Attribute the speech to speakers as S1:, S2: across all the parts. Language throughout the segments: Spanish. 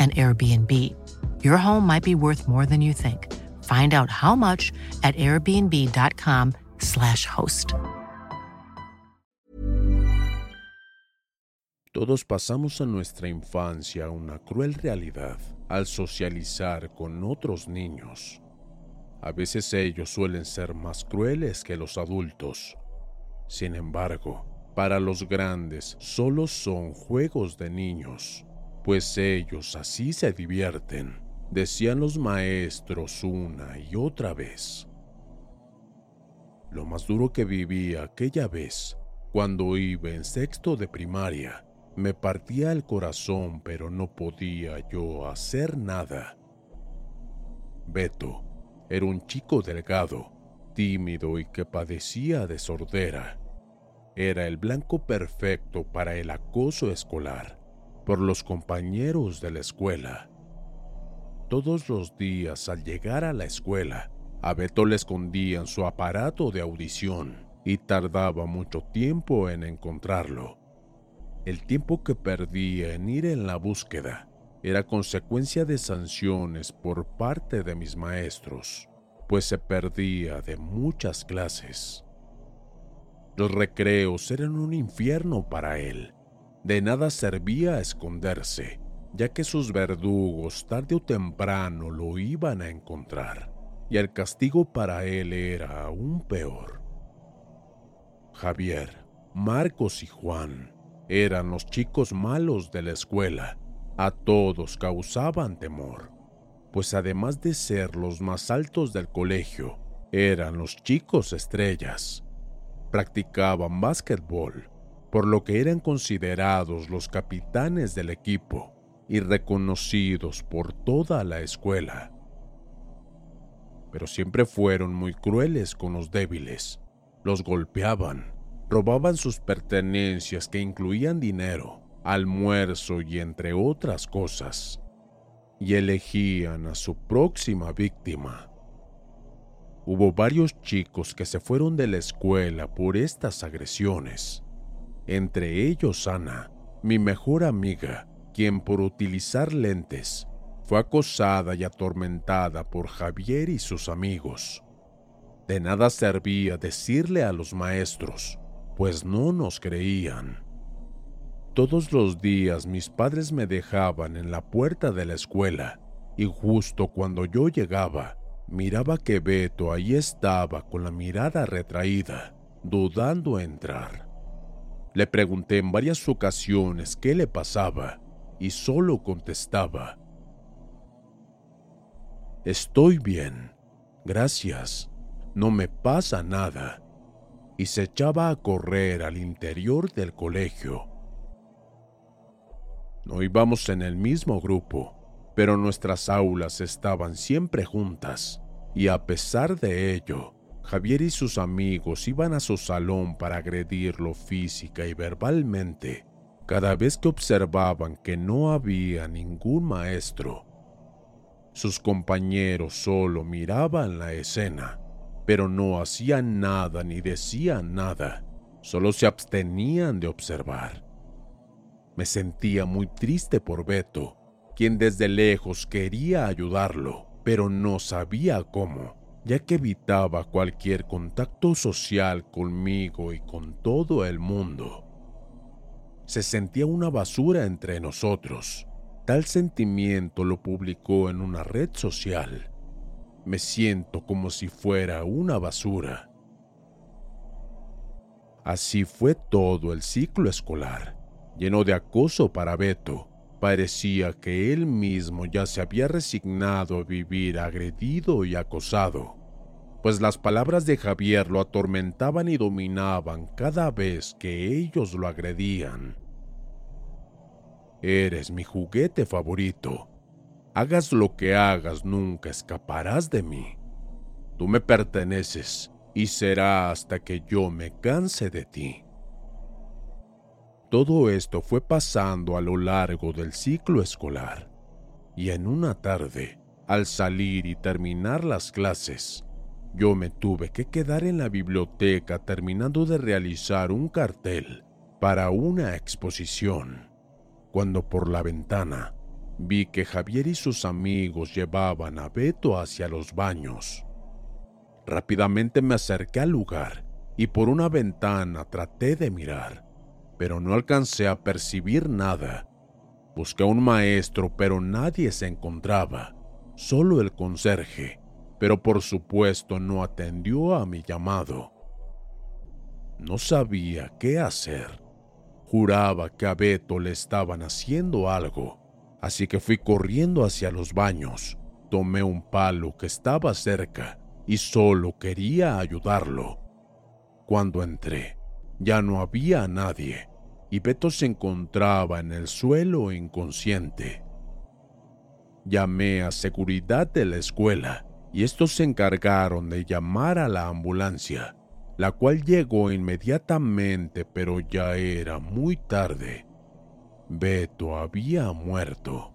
S1: an Airbnb. Your home might be worth more than you think. Find out how much at airbnb.com/slash host.
S2: Todos pasamos en nuestra infancia una cruel realidad al socializar con otros niños. A veces ellos suelen ser más crueles que los adultos. Sin embargo, para los grandes solo son juegos de niños pues ellos así se divierten, decían los maestros una y otra vez. Lo más duro que viví aquella vez, cuando iba en sexto de primaria, me partía el corazón pero no podía yo hacer nada. Beto era un chico delgado, tímido y que padecía de sordera. Era el blanco perfecto para el acoso escolar por los compañeros de la escuela. Todos los días al llegar a la escuela, a Beto le escondían su aparato de audición y tardaba mucho tiempo en encontrarlo. El tiempo que perdía en ir en la búsqueda era consecuencia de sanciones por parte de mis maestros, pues se perdía de muchas clases. Los recreos eran un infierno para él, de nada servía esconderse, ya que sus verdugos tarde o temprano lo iban a encontrar, y el castigo para él era aún peor. Javier, Marcos y Juan eran los chicos malos de la escuela. A todos causaban temor, pues además de ser los más altos del colegio, eran los chicos estrellas. Practicaban básquetbol por lo que eran considerados los capitanes del equipo y reconocidos por toda la escuela. Pero siempre fueron muy crueles con los débiles, los golpeaban, robaban sus pertenencias que incluían dinero, almuerzo y entre otras cosas, y elegían a su próxima víctima. Hubo varios chicos que se fueron de la escuela por estas agresiones entre ellos Ana, mi mejor amiga, quien por utilizar lentes fue acosada y atormentada por Javier y sus amigos. De nada servía decirle a los maestros, pues no nos creían. Todos los días mis padres me dejaban en la puerta de la escuela y justo cuando yo llegaba, miraba que Beto ahí estaba con la mirada retraída, dudando entrar. Le pregunté en varias ocasiones qué le pasaba y solo contestaba, Estoy bien, gracias, no me pasa nada, y se echaba a correr al interior del colegio. No íbamos en el mismo grupo, pero nuestras aulas estaban siempre juntas, y a pesar de ello, Javier y sus amigos iban a su salón para agredirlo física y verbalmente cada vez que observaban que no había ningún maestro. Sus compañeros solo miraban la escena, pero no hacían nada ni decían nada, solo se abstenían de observar. Me sentía muy triste por Beto, quien desde lejos quería ayudarlo, pero no sabía cómo, ya que evitaba cualquier contacto social conmigo y con todo el mundo se sentía una basura entre nosotros. Tal sentimiento lo publicó en una red social. Me siento como si fuera una basura. Así fue todo el ciclo escolar, lleno de acoso para Beto. Parecía que él mismo ya se había resignado a vivir agredido y acosado, pues las palabras de Javier lo atormentaban y dominaban cada vez que ellos lo agredían. Eres mi juguete favorito. Hagas lo que hagas, nunca escaparás de mí. Tú me perteneces y será hasta que yo me canse de ti. Todo esto fue pasando a lo largo del ciclo escolar, y en una tarde, al salir y terminar las clases, yo me tuve que quedar en la biblioteca terminando de realizar un cartel para una exposición cuando por la ventana vi que Javier y sus amigos llevaban a Beto hacia los baños. Rápidamente me acerqué al lugar y por una ventana traté de mirar, pero no alcancé a percibir nada. Busqué a un maestro, pero nadie se encontraba, solo el conserje, pero por supuesto no atendió a mi llamado. No sabía qué hacer. Juraba que a Beto le estaban haciendo algo, así que fui corriendo hacia los baños. Tomé un palo que estaba cerca y solo quería ayudarlo. Cuando entré, ya no había nadie y Beto se encontraba en el suelo inconsciente. Llamé a seguridad de la escuela y estos se encargaron de llamar a la ambulancia la cual llegó inmediatamente pero ya era muy tarde. Beto había muerto.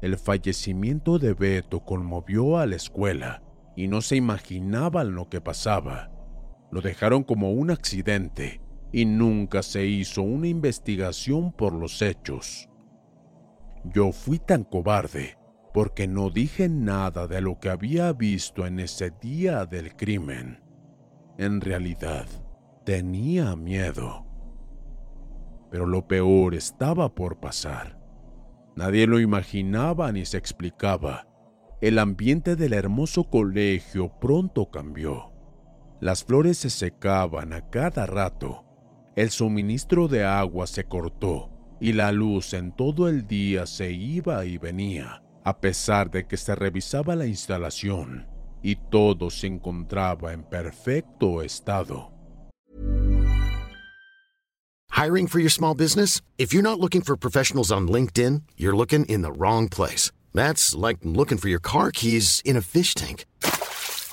S2: El fallecimiento de Beto conmovió a la escuela y no se imaginaban lo que pasaba. Lo dejaron como un accidente y nunca se hizo una investigación por los hechos. Yo fui tan cobarde porque no dije nada de lo que había visto en ese día del crimen. En realidad, tenía miedo. Pero lo peor estaba por pasar. Nadie lo imaginaba ni se explicaba. El ambiente del hermoso colegio pronto cambió. Las flores se secaban a cada rato. El suministro de agua se cortó y la luz en todo el día se iba y venía a pesar de que se revisaba la instalación y todo se encontraba en perfecto estado.
S3: Hiring for your small business? If you're not looking for professionals on LinkedIn, you're looking in the wrong place. That's like looking for your car keys in a fish tank.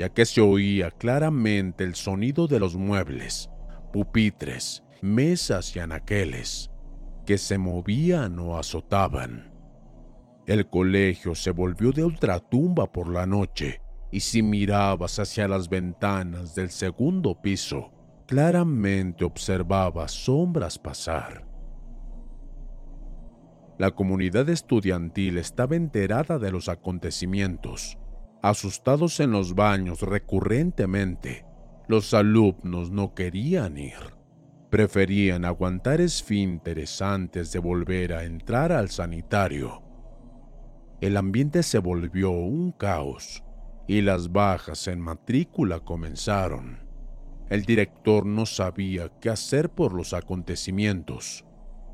S2: ya que se oía claramente el sonido de los muebles, pupitres, mesas y anaqueles, que se movían o azotaban. El colegio se volvió de ultratumba por la noche, y si mirabas hacia las ventanas del segundo piso, claramente observaba sombras pasar. La comunidad estudiantil estaba enterada de los acontecimientos. Asustados en los baños recurrentemente, los alumnos no querían ir. Preferían aguantar esfínteres antes de volver a entrar al sanitario. El ambiente se volvió un caos y las bajas en matrícula comenzaron. El director no sabía qué hacer por los acontecimientos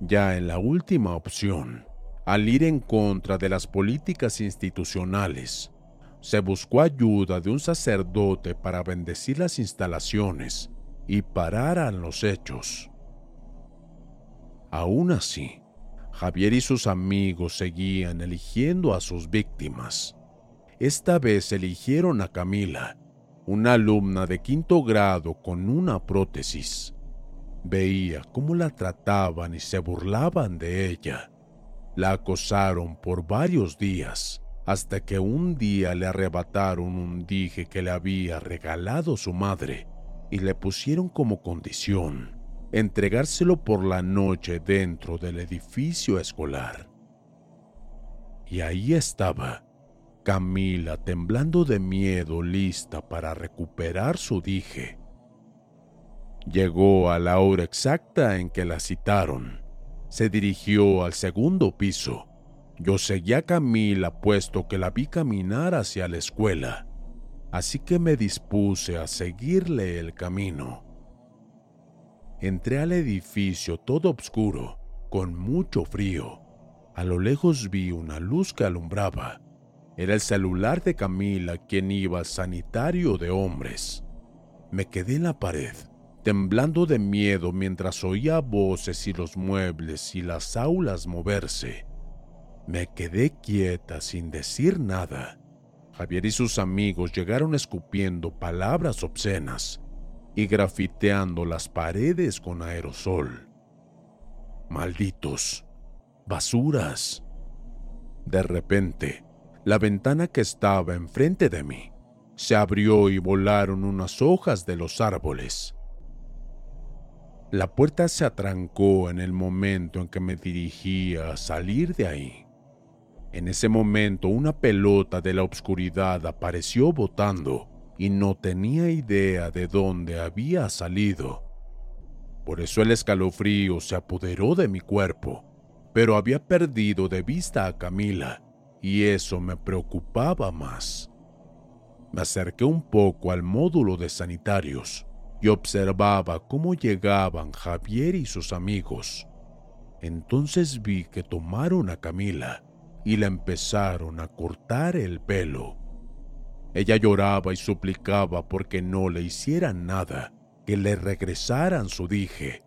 S2: ya en la última opción, al ir en contra de las políticas institucionales, se buscó ayuda de un sacerdote para bendecir las instalaciones y pararan los hechos. Aún así, Javier y sus amigos seguían eligiendo a sus víctimas. Esta vez eligieron a Camila, una alumna de quinto grado con una prótesis. Veía cómo la trataban y se burlaban de ella. La acosaron por varios días, hasta que un día le arrebataron un dije que le había regalado su madre y le pusieron como condición entregárselo por la noche dentro del edificio escolar. Y ahí estaba, Camila temblando de miedo lista para recuperar su dije. Llegó a la hora exacta en que la citaron. Se dirigió al segundo piso. Yo seguía a Camila puesto que la vi caminar hacia la escuela, así que me dispuse a seguirle el camino. Entré al edificio todo oscuro, con mucho frío. A lo lejos vi una luz que alumbraba. Era el celular de Camila quien iba sanitario de hombres. Me quedé en la pared temblando de miedo mientras oía voces y los muebles y las aulas moverse. Me quedé quieta sin decir nada. Javier y sus amigos llegaron escupiendo palabras obscenas y grafiteando las paredes con aerosol. Malditos, basuras. De repente, la ventana que estaba enfrente de mí se abrió y volaron unas hojas de los árboles. La puerta se atrancó en el momento en que me dirigía a salir de ahí. En ese momento una pelota de la oscuridad apareció botando y no tenía idea de dónde había salido. Por eso el escalofrío se apoderó de mi cuerpo, pero había perdido de vista a Camila y eso me preocupaba más. Me acerqué un poco al módulo de sanitarios y observaba cómo llegaban Javier y sus amigos. Entonces vi que tomaron a Camila y la empezaron a cortar el pelo. Ella lloraba y suplicaba porque no le hicieran nada, que le regresaran su dije.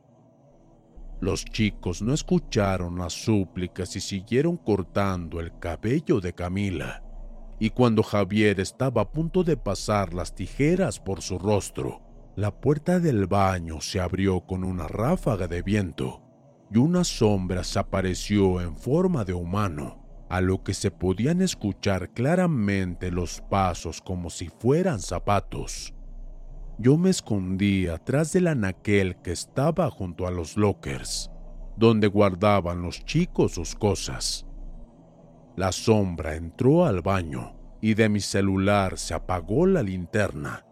S2: Los chicos no escucharon las súplicas y siguieron cortando el cabello de Camila. Y cuando Javier estaba a punto de pasar las tijeras por su rostro, la puerta del baño se abrió con una ráfaga de viento y una sombra se apareció en forma de humano, a lo que se podían escuchar claramente los pasos como si fueran zapatos. Yo me escondí atrás del anaquel que estaba junto a los lockers, donde guardaban los chicos sus cosas. La sombra entró al baño y de mi celular se apagó la linterna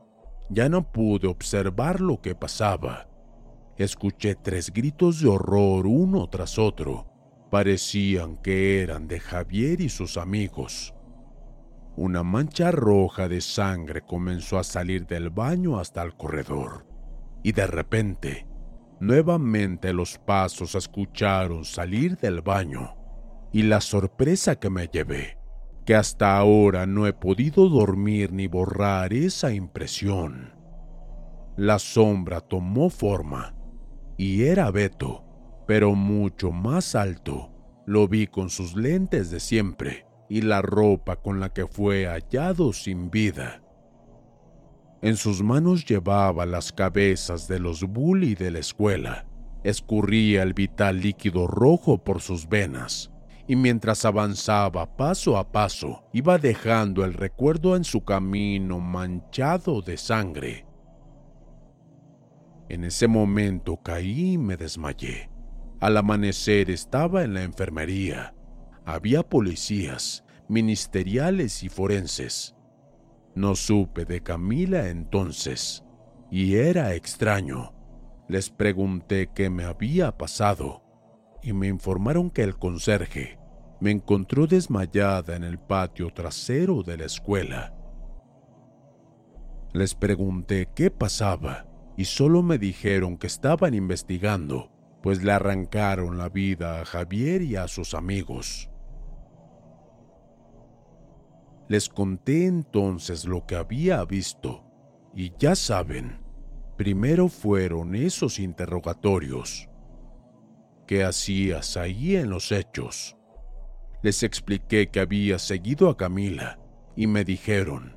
S2: ya no pude observar lo que pasaba. Escuché tres gritos de horror uno tras otro. Parecían que eran de Javier y sus amigos. Una mancha roja de sangre comenzó a salir del baño hasta el corredor. Y de repente, nuevamente los pasos escucharon salir del baño. Y la sorpresa que me llevé que hasta ahora no he podido dormir ni borrar esa impresión. La sombra tomó forma y era Beto, pero mucho más alto. Lo vi con sus lentes de siempre y la ropa con la que fue hallado sin vida. En sus manos llevaba las cabezas de los bully de la escuela. Escurría el vital líquido rojo por sus venas y mientras avanzaba paso a paso, iba dejando el recuerdo en su camino manchado de sangre. En ese momento caí y me desmayé. Al amanecer estaba en la enfermería. Había policías, ministeriales y forenses. No supe de Camila entonces, y era extraño. Les pregunté qué me había pasado, y me informaron que el conserje me encontró desmayada en el patio trasero de la escuela. Les pregunté qué pasaba y solo me dijeron que estaban investigando, pues le arrancaron la vida a Javier y a sus amigos. Les conté entonces lo que había visto, y ya saben, primero fueron esos interrogatorios. ¿Qué hacías ahí en los hechos? Les expliqué que había seguido a Camila, y me dijeron,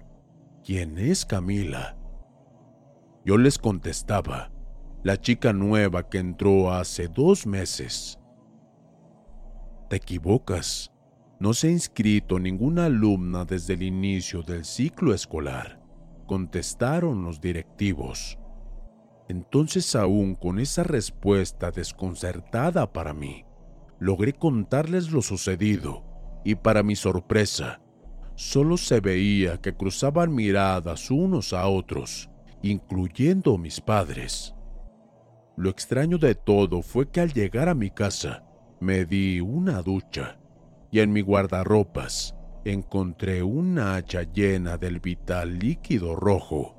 S2: ¿quién es Camila? Yo les contestaba, la chica nueva que entró hace dos meses. Te equivocas. No se ha inscrito ninguna alumna desde el inicio del ciclo escolar, contestaron los directivos. Entonces aún con esa respuesta desconcertada para mí, logré contarles lo sucedido y para mi sorpresa, solo se veía que cruzaban miradas unos a otros, incluyendo mis padres. Lo extraño de todo fue que al llegar a mi casa me di una ducha y en mi guardarropas encontré una hacha llena del vital líquido rojo.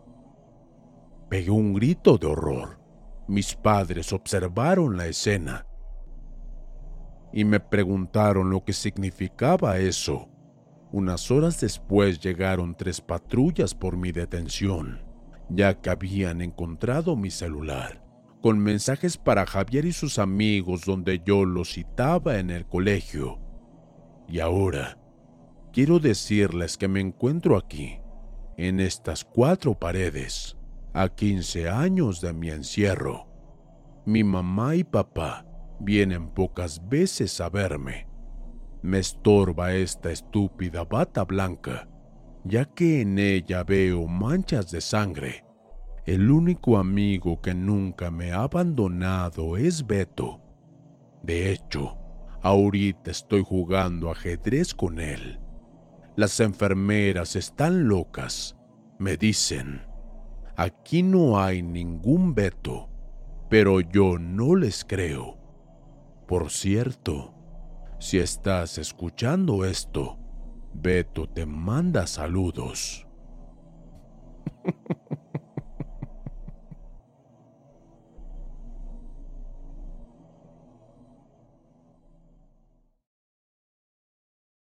S2: Pegué un grito de horror. Mis padres observaron la escena y me preguntaron lo que significaba eso. Unas horas después llegaron tres patrullas por mi detención, ya que habían encontrado mi celular, con mensajes para Javier y sus amigos donde yo los citaba en el colegio y ahora, quiero decirles que me encuentro aquí, en estas cuatro paredes, a 15 años de mi encierro. Mi mamá y papá vienen pocas veces a verme. Me estorba esta estúpida bata blanca, ya que en ella veo manchas de sangre. El único amigo que nunca me ha abandonado es Beto. De hecho, Ahorita estoy jugando ajedrez con él. Las enfermeras están locas. Me dicen, aquí no hay ningún veto, pero yo no les creo. Por cierto, si estás escuchando esto, Beto te manda saludos.